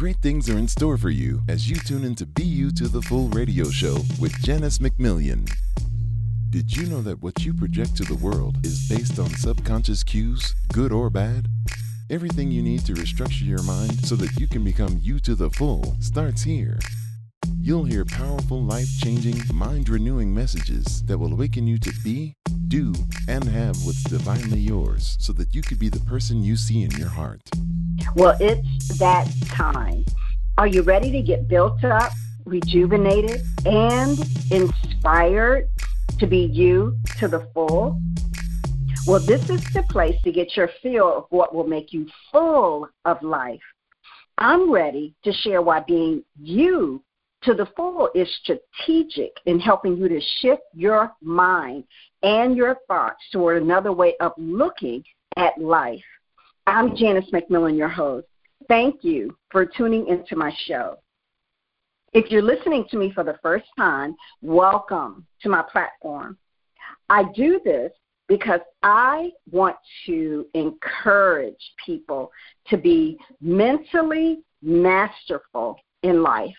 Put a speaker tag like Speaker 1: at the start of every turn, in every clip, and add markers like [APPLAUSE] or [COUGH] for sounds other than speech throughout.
Speaker 1: Great things are in store for you as you tune into Be You to the Full radio show with Janice McMillan. Did you know that what you project to the world is based on subconscious cues, good or bad? Everything you need to restructure your mind so that you can become you to the full starts here. You'll hear powerful, life changing, mind renewing messages that will awaken you to be, do, and have what's divinely yours so that you could be the person you see in your heart.
Speaker 2: Well, it's that time. Are you ready to get built up, rejuvenated, and inspired to be you to the full? Well, this is the place to get your feel of what will make you full of life. I'm ready to share why being you to the full is strategic in helping you to shift your mind and your thoughts toward another way of looking at life. I'm Janice McMillan, your host. Thank you for tuning into my show. If you're listening to me for the first time, welcome to my platform. I do this because I want to encourage people to be mentally masterful in life.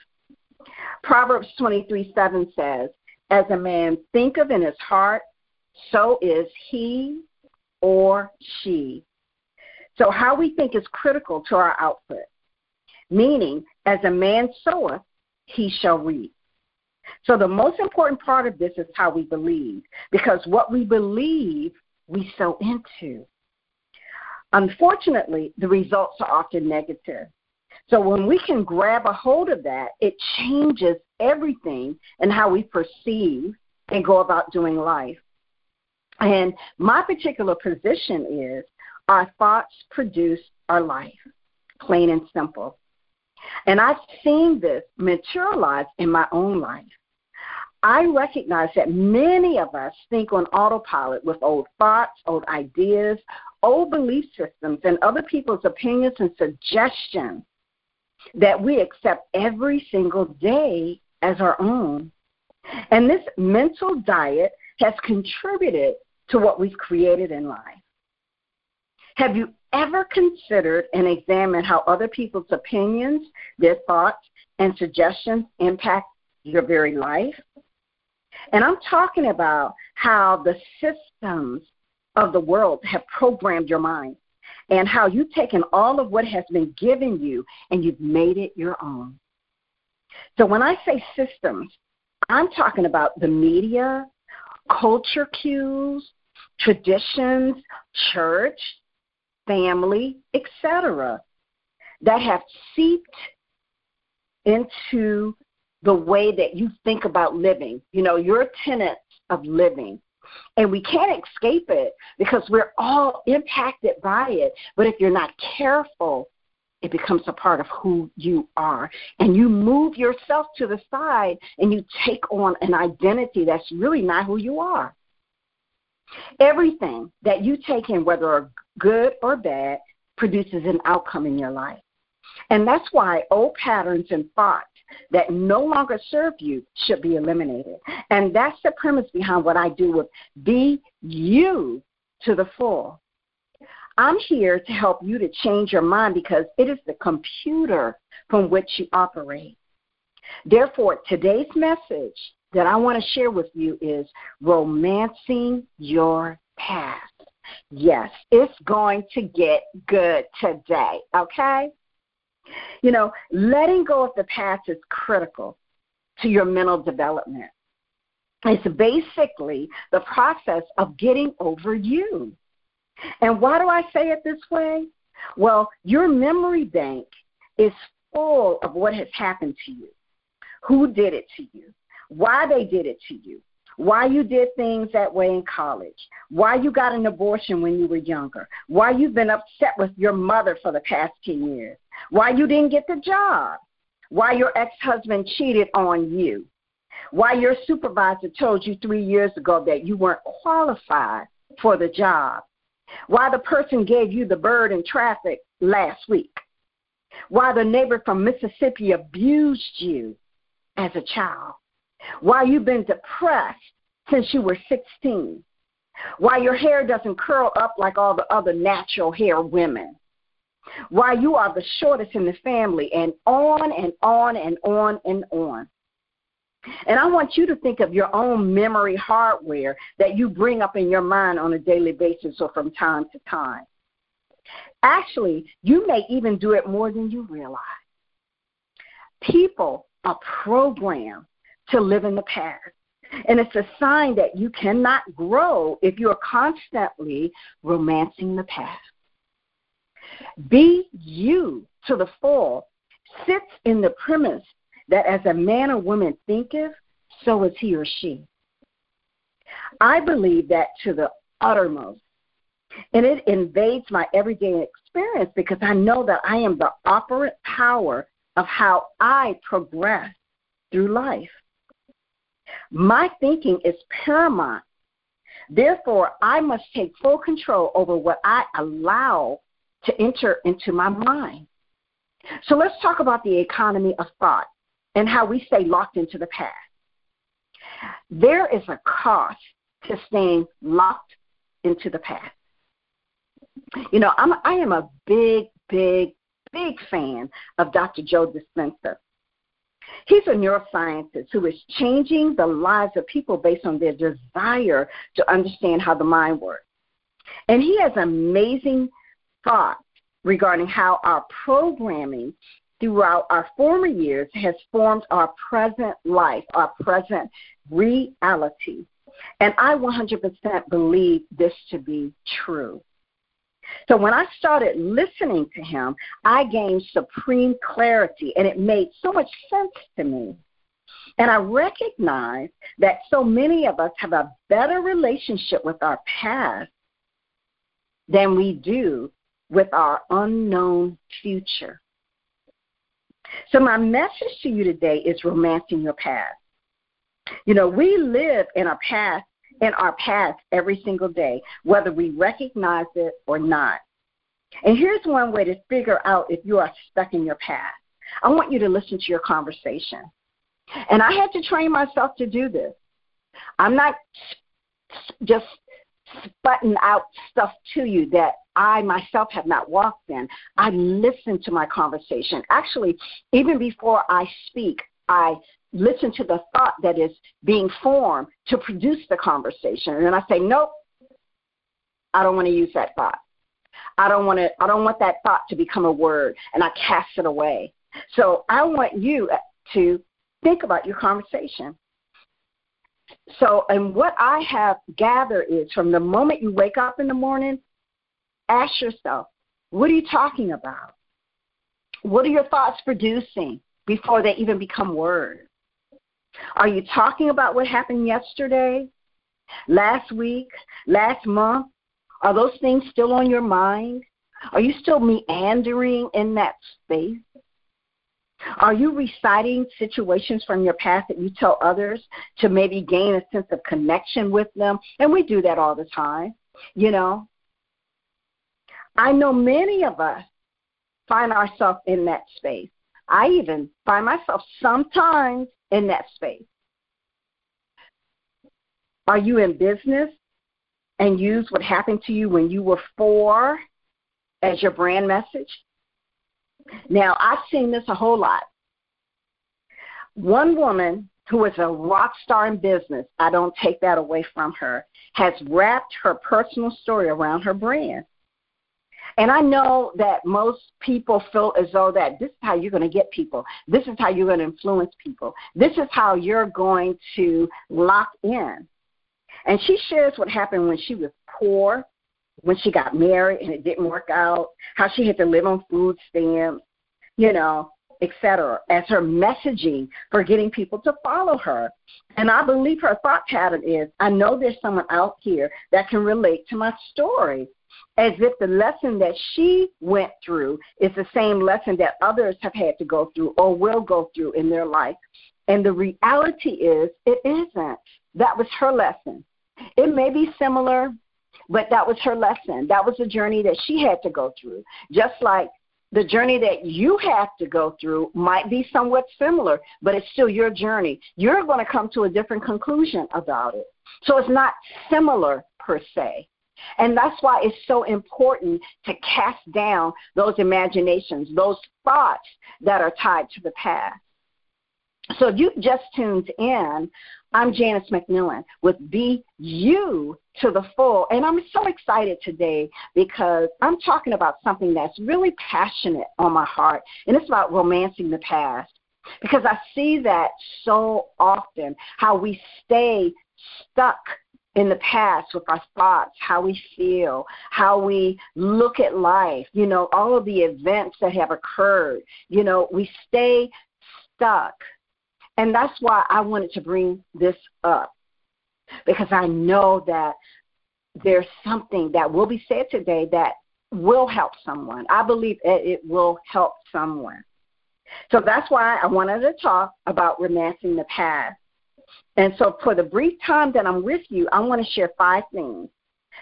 Speaker 2: Proverbs 23 7 says, As a man thinketh in his heart, so is he or she. So, how we think is critical to our output. Meaning, as a man soweth, he shall reap. So, the most important part of this is how we believe, because what we believe, we sow into. Unfortunately, the results are often negative. So, when we can grab a hold of that, it changes everything and how we perceive and go about doing life. And my particular position is our thoughts produce our life, plain and simple. And I've seen this materialize in my own life. I recognize that many of us think on autopilot with old thoughts, old ideas, old belief systems, and other people's opinions and suggestions that we accept every single day as our own. And this mental diet has contributed to what we've created in life. Have you ever considered and examined how other people's opinions, their thoughts, and suggestions impact your very life? And I'm talking about how the systems of the world have programmed your mind and how you've taken all of what has been given you and you've made it your own. So when I say systems, I'm talking about the media, culture cues, traditions, church, family, etc., that have seeped into the way that you think about living, you know, your tenets of living. And we can't escape it because we're all impacted by it. But if you're not careful, it becomes a part of who you are. And you move yourself to the side and you take on an identity that's really not who you are. Everything that you take in, whether good or bad, produces an outcome in your life. And that's why old patterns and thoughts that no longer serve you should be eliminated. And that's the premise behind what I do with Be You to the Full. I'm here to help you to change your mind because it is the computer from which you operate. Therefore, today's message that I want to share with you is romancing your past. Yes, it's going to get good today, okay? You know, letting go of the past is critical to your mental development. It's basically the process of getting over you. And why do I say it this way? Well, your memory bank is full of what has happened to you. Who did it to you? why they did it to you, why you did things that way in college, why you got an abortion when you were younger, why you've been upset with your mother for the past 10 years, why you didn't get the job, why your ex husband cheated on you, why your supervisor told you three years ago that you weren't qualified for the job, why the person gave you the bird in traffic last week, why the neighbor from Mississippi abused you as a child, why you've been depressed since you were 16, why your hair doesn't curl up like all the other natural hair women, why you are the shortest in the family, and on and on and on and on. And I want you to think of your own memory hardware that you bring up in your mind on a daily basis or from time to time. Actually, you may even do it more than you realize. People are programmed to live in the past. And it's a sign that you cannot grow if you're constantly romancing the past. Be you to the full sits in the premise that as a man or woman thinketh, so is he or she. I believe that to the uttermost. And it invades my everyday experience because I know that I am the operant power of how I progress through life. My thinking is paramount. Therefore, I must take full control over what I allow to enter into my mind. So let's talk about the economy of thought and how we stay locked into the past. There is a cost to staying locked into the past. You know, I'm, I am a big, big, big fan of Dr. Joe Dispenza. He's a neuroscientist who is changing the lives of people based on their desire to understand how the mind works. And he has amazing thoughts regarding how our programming throughout our former years has formed our present life, our present reality. And I 100% believe this to be true. So when I started listening to him, I gained supreme clarity, and it made so much sense to me. And I recognize that so many of us have a better relationship with our past than we do with our unknown future. So, my message to you today is romancing your past. You know, we live in our past in our past every single day, whether we recognize it or not. And here's one way to figure out if you are stuck in your past. I want you to listen to your conversation. And I had to train myself to do this. I'm not just sputting out stuff to you that I myself have not walked in. I listen to my conversation. Actually, even before I speak, I listen to the thought that is being formed to produce the conversation. And then I say, nope, I don't want to use that thought. I don't want to I don't want that thought to become a word and I cast it away. So I want you uh, to think about your conversation. So and what I have gathered is from the moment you wake up in the morning Ask yourself, what are you talking about? What are your thoughts producing before they even become words? Are you talking about what happened yesterday, last week, last month? Are those things still on your mind? Are you still meandering in that space? Are you reciting situations from your past that you tell others to maybe gain a sense of connection with them? And we do that all the time, you know. I know many of us find ourselves in that space. I even find myself sometimes in that space. Are you in business and use what happened to you when you were four as your brand message? Now, I've seen this a whole lot. One woman who is a rock star in business, I don't take that away from her, has wrapped her personal story around her brand. And I know that most people feel as though that this is how you're going to get people. This is how you're going to influence people. This is how you're going to lock in. And she shares what happened when she was poor, when she got married and it didn't work out, how she had to live on food stamps, you know, etc., as her messaging for getting people to follow her. And I believe her thought pattern is I know there's someone out here that can relate to my story as if the lesson that she went through is the same lesson that others have had to go through or will go through in their life. And the reality is, it isn't. That was her lesson. It may be similar, but that was her lesson. That was the journey that she had to go through. Just like the journey that you have to go through might be somewhat similar, but it's still your journey. You're going to come to a different conclusion about it. So it's not similar per se. And that's why it's so important to cast down those imaginations, those thoughts that are tied to the past. So if you just tuned in, I'm Janice McMillan with Be You to the Full. And I'm so excited today because I'm talking about something that's really passionate on my heart, and it's about romancing the past. Because I see that so often, how we stay stuck in the past with our thoughts, how we feel, how we look at life, you know, all of the events that have occurred. You know, we stay stuck. And that's why I wanted to bring this up because I know that there's something that will be said today that will help someone. I believe it will help someone. So that's why I wanted to talk about romancing the past. And so, for the brief time that I'm with you, I want to share five things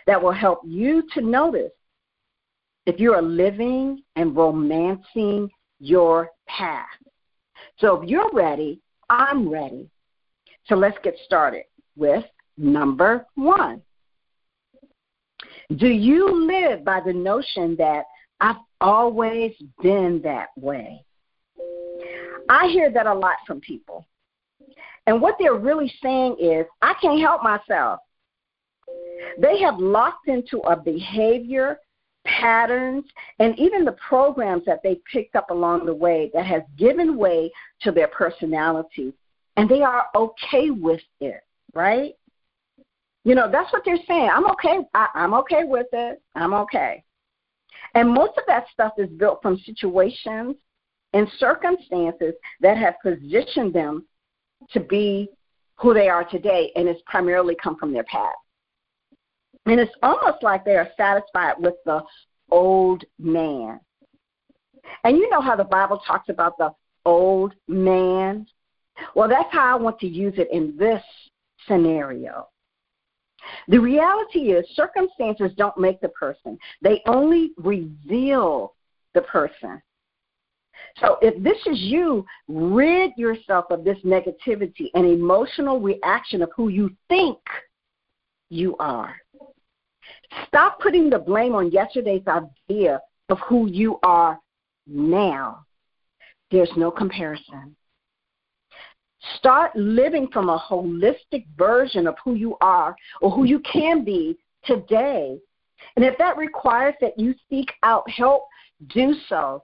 Speaker 2: that will help you to notice if you are living and romancing your past. So, if you're ready, I'm ready. So, let's get started with number one. Do you live by the notion that I've always been that way? I hear that a lot from people. And what they're really saying is, I can't help myself. They have locked into a behavior, patterns, and even the programs that they picked up along the way that has given way to their personality. And they are okay with it, right? You know, that's what they're saying. I'm okay. I, I'm okay with it. I'm okay. And most of that stuff is built from situations and circumstances that have positioned them to be who they are today, and it's primarily come from their past. And it's almost like they are satisfied with the old man. And you know how the Bible talks about the old man? Well, that's how I want to use it in this scenario. The reality is, circumstances don't make the person, they only reveal the person. So if this is you, rid yourself of this negativity and emotional reaction of who you think you are. Stop putting the blame on yesterday's idea of who you are now. There's no comparison. Start living from a holistic version of who you are or who you can be today. And if that requires that you seek out help, do so.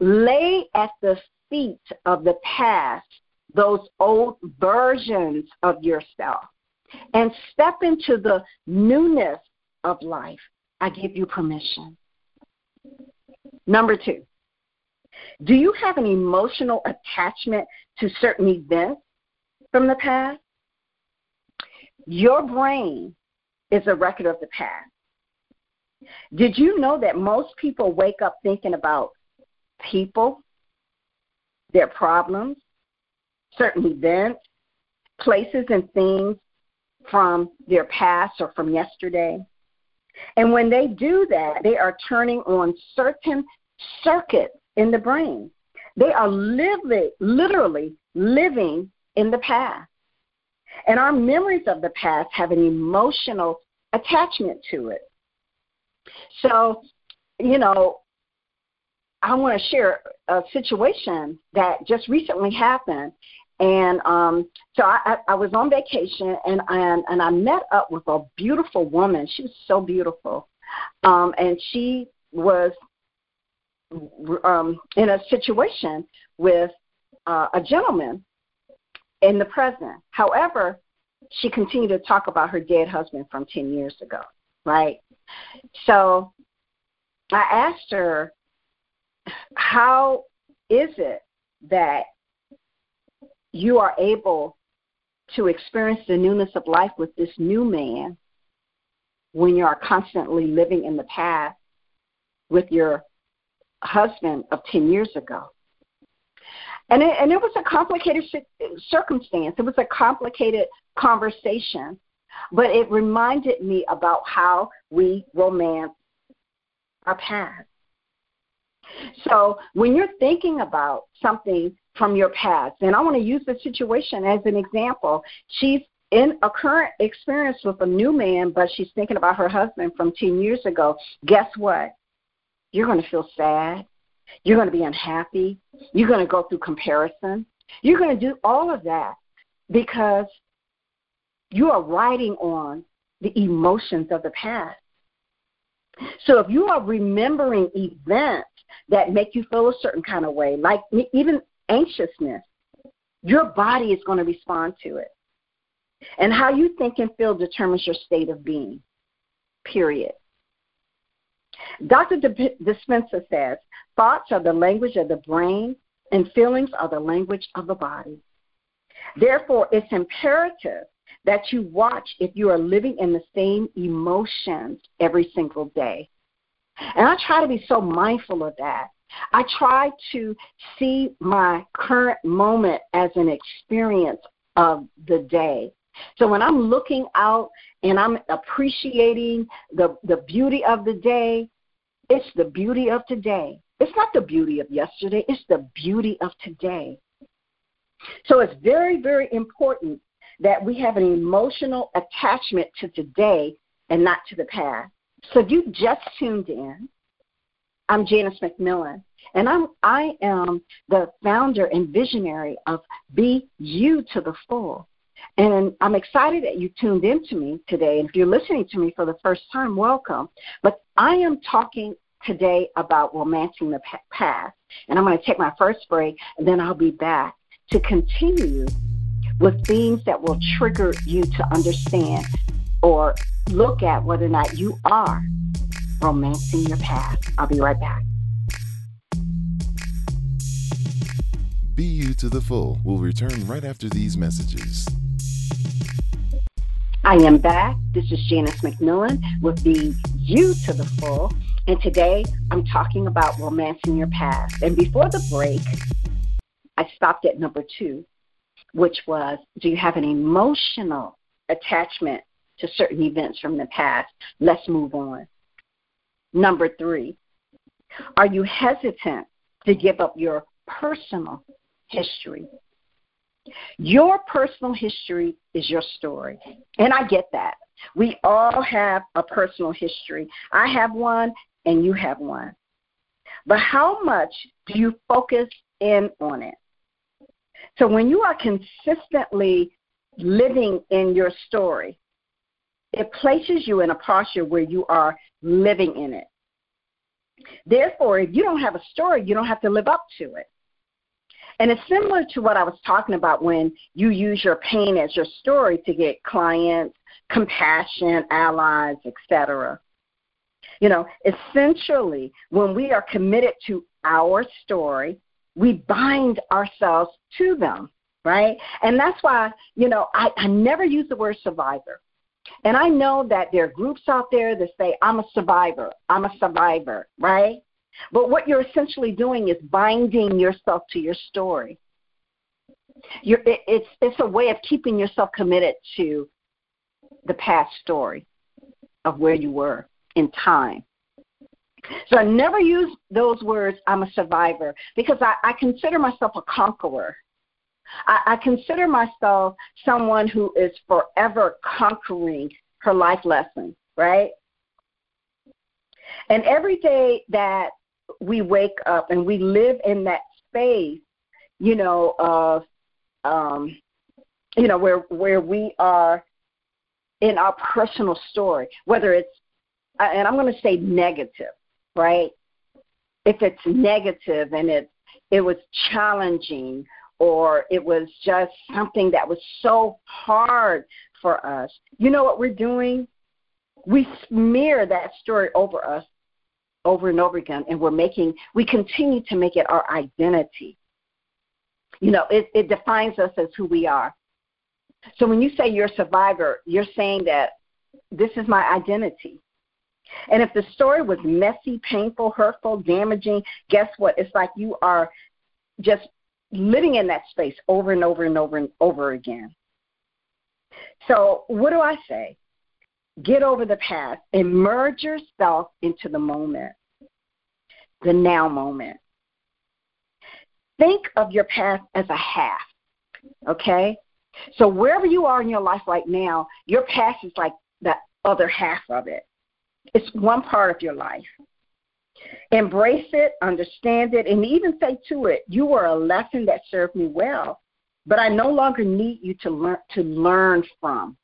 Speaker 2: Lay at the feet of the past those old versions of yourself and step into the newness of life. I give you permission. Number two, do you have an emotional attachment to certain events from the past? Your brain is a record of the past. Did you know that most people wake up thinking about people, their problems, certain events, places, and things from their past or from yesterday. And when they do that, they are turning on certain circuits in the brain. They are living, literally living in the past. And our memories of the past have an emotional attachment to it. So, you know, I want to share a situation that just recently happened. And um, so I, I was on vacation and I, and I met up with a beautiful woman. She was so beautiful. Um, and she was um, in a situation with uh, a gentleman in the present. However, she continued to talk about her dead husband from 10 years ago, right? So I asked her, how is it that you are able to experience the newness of life with this new man when you are constantly living in the past with your husband of 10 years ago? And it, and it was a complicated circumstance. It was a complicated conversation, but it reminded me about how we romance our past. So when you're thinking about something from your past, and I want to use the situation as an example, she's in a current experience with a new man, but she's thinking about her husband from 10 years ago, guess what? You're going to feel sad. You're going to be unhappy. You're going to go through comparison. You're going to do all of that because you are riding on the emotions of the past. So if you are remembering events that make you feel a certain kind of way, like even anxiousness, your body is going to respond to it. And how you think and feel determines your state of being, period. Dr. Dispenza says thoughts are the language of the brain, and feelings are the language of the body. Therefore, it's imperative that you watch if you are living in the same emotions every single day. And I try to be so mindful of that. I try to see my current moment as an experience of the day. So when I'm looking out and I'm appreciating the, the beauty of the day, it's the beauty of today. It's not the beauty of yesterday, it's the beauty of today. So it's very, very important that we have an emotional attachment to today and not to the past. So if you just tuned in, I'm Janice McMillan, and I'm I am the founder and visionary of Be You to the Full. And I'm excited that you tuned in to me today. And if you're listening to me for the first time, welcome. But I am talking today about romancing the past. And I'm going to take my first break, and then I'll be back to continue with things that will trigger you to understand or look at whether or not you are romancing your past. I'll be right back.
Speaker 1: Be You to the Full will return right after these messages.
Speaker 2: I am back. This is Janice McMillan with Be You to the Full. And today I'm talking about romancing your past. And before the break, I stopped at number two, which was do you have an emotional attachment to certain events from the past? Let's move on. Number three, are you hesitant to give up your personal history? Your personal history is your story. And I get that. We all have a personal history. I have one, and you have one. But how much do you focus in on it? So when you are consistently living in your story, it places you in a posture where you are living in it. Therefore, if you don't have a story, you don't have to live up to it. And it's similar to what I was talking about when you use your pain as your story to get clients, compassion, allies, etc. You know, essentially, when we are committed to our story, we bind ourselves to them, right? And that's why, you know, I, I never use the word survivor. And I know that there are groups out there that say, I'm a survivor, I'm a survivor, right? But what you're essentially doing is binding yourself to your story. You're, it, it's, it's a way of keeping yourself committed to the past story of where you were in time. So I never use those words, I'm a survivor, because I, I consider myself a conqueror. I, I consider myself someone who is forever conquering her life lesson, right? And every day that we wake up and we live in that space, you know, of um, you know, where where we are in our personal story, whether it's and I'm going to say negative, right? If it's negative and it it was challenging or it was just something that was so hard for us. You know what we're doing? We smear that story over us over and over again, and we're making, we continue to make it our identity. You know, it, it defines us as who we are. So when you say you're a survivor, you're saying that this is my identity. And if the story was messy, painful, hurtful, damaging, guess what? It's like you are just living in that space over and over and over and over again. So, what do I say? Get over the past, immerse yourself into the moment, the now moment. Think of your past as a half, okay? So wherever you are in your life right now, your past is like the other half of it. It's one part of your life. Embrace it, understand it, and even say to it, you were a lesson that served me well, but I no longer need you to learn to learn from.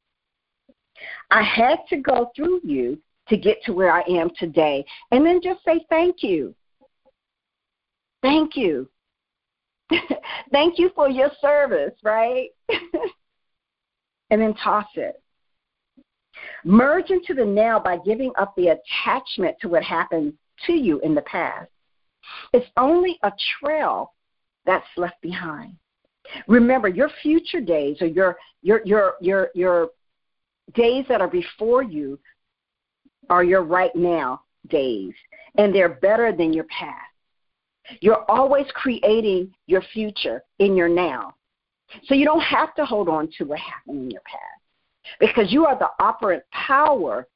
Speaker 2: I had to go through you to get to where I am today. And then just say thank you. Thank you. [LAUGHS] thank you for your service, right? [LAUGHS] and then toss it. Merge into the now by giving up the attachment to what happened to you in the past. It's only a trail that's left behind. Remember, your future days or your your your your your days that are before you are your right now days, and they're better than your past. You're always creating your future in your now. So you don't have to hold on to what happened in your past because you are the operant power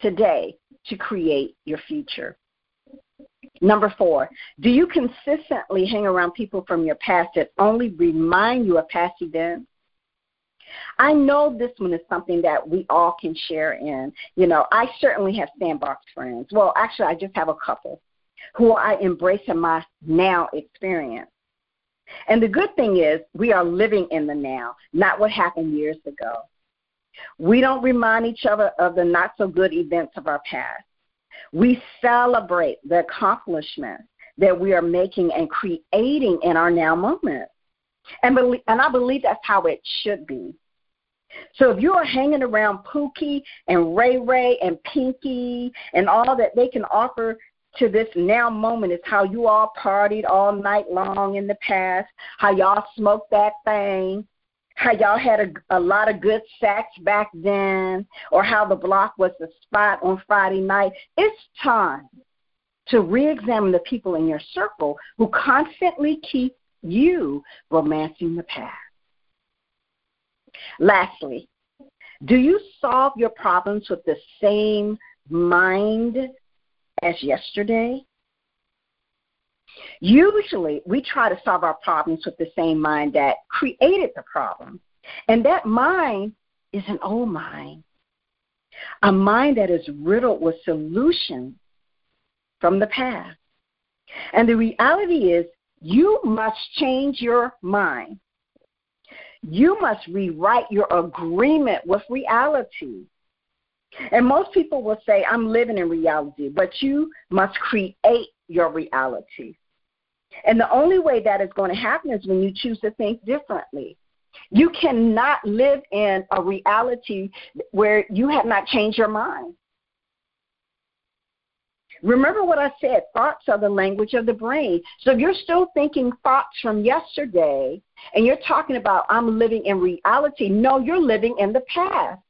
Speaker 2: today to create your future. Number four, do you consistently hang around people from your past that only remind you of past events? I know this one is something that we all can share in. You know, I certainly have sandbox friends. Well, actually, I just have a couple who I embrace in my now experience. And the good thing is, we are living in the now, not what happened years ago. We don't remind each other of the not so good events of our past. We celebrate the accomplishments that we are making and creating in our now moment. And, believe, and I believe that's how it should be. So if you are hanging around Pookie and Ray Ray and Pinky and all that they can offer to this now moment is how you all partied all night long in the past, how y'all smoked that thing, how y'all had a, a lot of good sex back then, or how the block was the spot on Friday night. It's time to re examine the people in your circle who constantly keep you romancing the past. Lastly, do you solve your problems with the same mind as yesterday? Usually, we try to solve our problems with the same mind that created the problem. And that mind is an old mind, a mind that is riddled with solutions from the past. And the reality is, you must change your mind. You must rewrite your agreement with reality. And most people will say, I'm living in reality, but you must create your reality. And the only way that is going to happen is when you choose to think differently. You cannot live in a reality where you have not changed your mind. Remember what I said thoughts are the language of the brain. So if you're still thinking thoughts from yesterday and you're talking about, I'm living in reality, no, you're living in the past.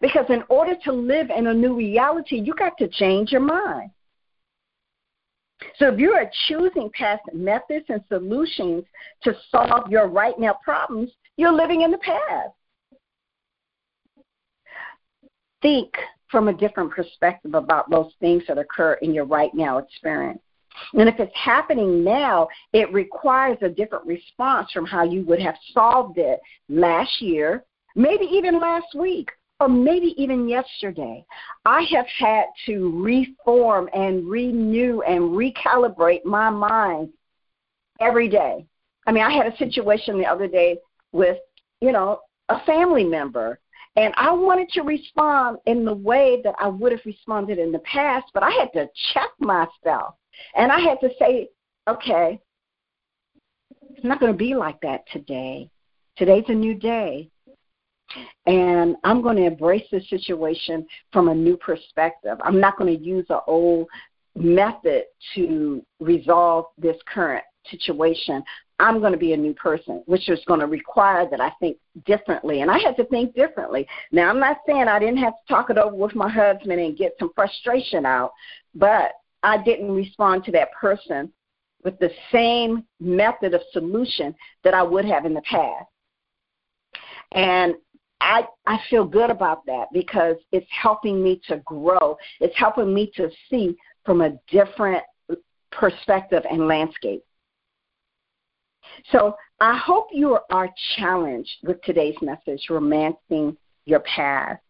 Speaker 2: Because in order to live in a new reality, you got to change your mind. So if you are choosing past methods and solutions to solve your right now problems, you're living in the past. Think from a different perspective about those things that occur in your right now experience. And if it's happening now, it requires a different response from how you would have solved it last year, maybe even last week, or maybe even yesterday, I have had to reform and renew and recalibrate my mind every day. I mean, I had a situation the other day with, you know, a family member, and I wanted to respond in the way that I would have responded in the past, but I had to check myself. And I had to say, okay, it's not going to be like that today. Today's a new day. And I'm going to embrace the situation from a new perspective. I'm not going to use an old method to resolve this current situation. I'm going to be a new person, which is going to require that I think differently. And I had to think differently. Now, I'm not saying I didn't have to talk it over with my husband and get some frustration out, but I didn't respond to that person with the same method of solution that I would have in the past. And I I feel good about that because it's helping me to grow. It's helping me to see from a different perspective and landscape. So I hope you are challenged with today's message, Romancing Your Past.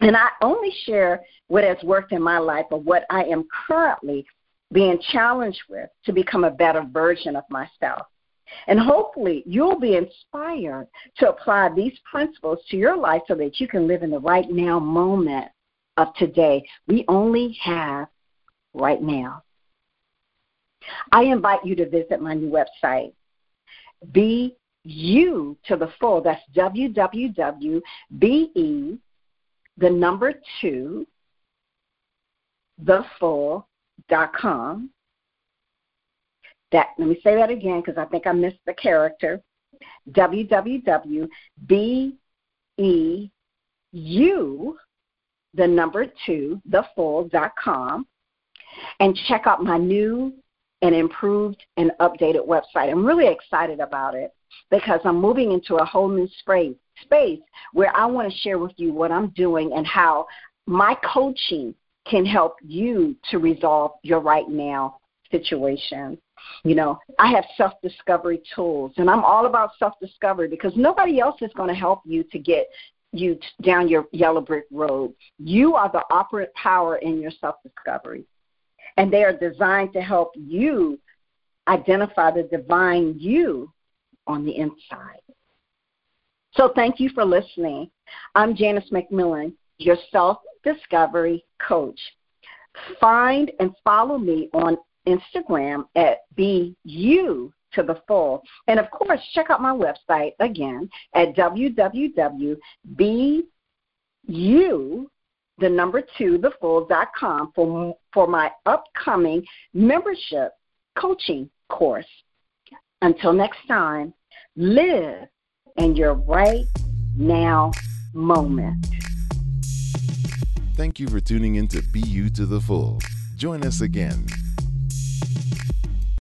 Speaker 2: And I only share what has worked in my life or what I am currently being challenged with to become a better version of myself. And hopefully, you'll be inspired to apply these principles to your life so that you can live in the right now moment of today. We only have right now. I invite you to visit my new website, Be You to the Full. That's www.be, the number two, the thefull.com. That, let me say that again because I think I missed the character. www.be you the number two, the full dot com, and check out my new and improved and updated website. I'm really excited about it because I'm moving into a whole new space, space where I want to share with you what I'm doing and how my coaching can help you to resolve your right now situation. You know, I have self discovery tools, and I'm all about self discovery because nobody else is going to help you to get you down your yellow brick road. You are the operant power in your self discovery. And they are designed to help you identify the divine you on the inside. So thank you for listening. I'm Janice McMillan, your self discovery coach. Find and follow me on Instagram at You to the full. And of course, check out my website again at www.bu, the number two, the full.com for, for my upcoming membership coaching course. Until next time, live in your right now moment.
Speaker 1: Thank you for tuning in to You to the Full. Join us again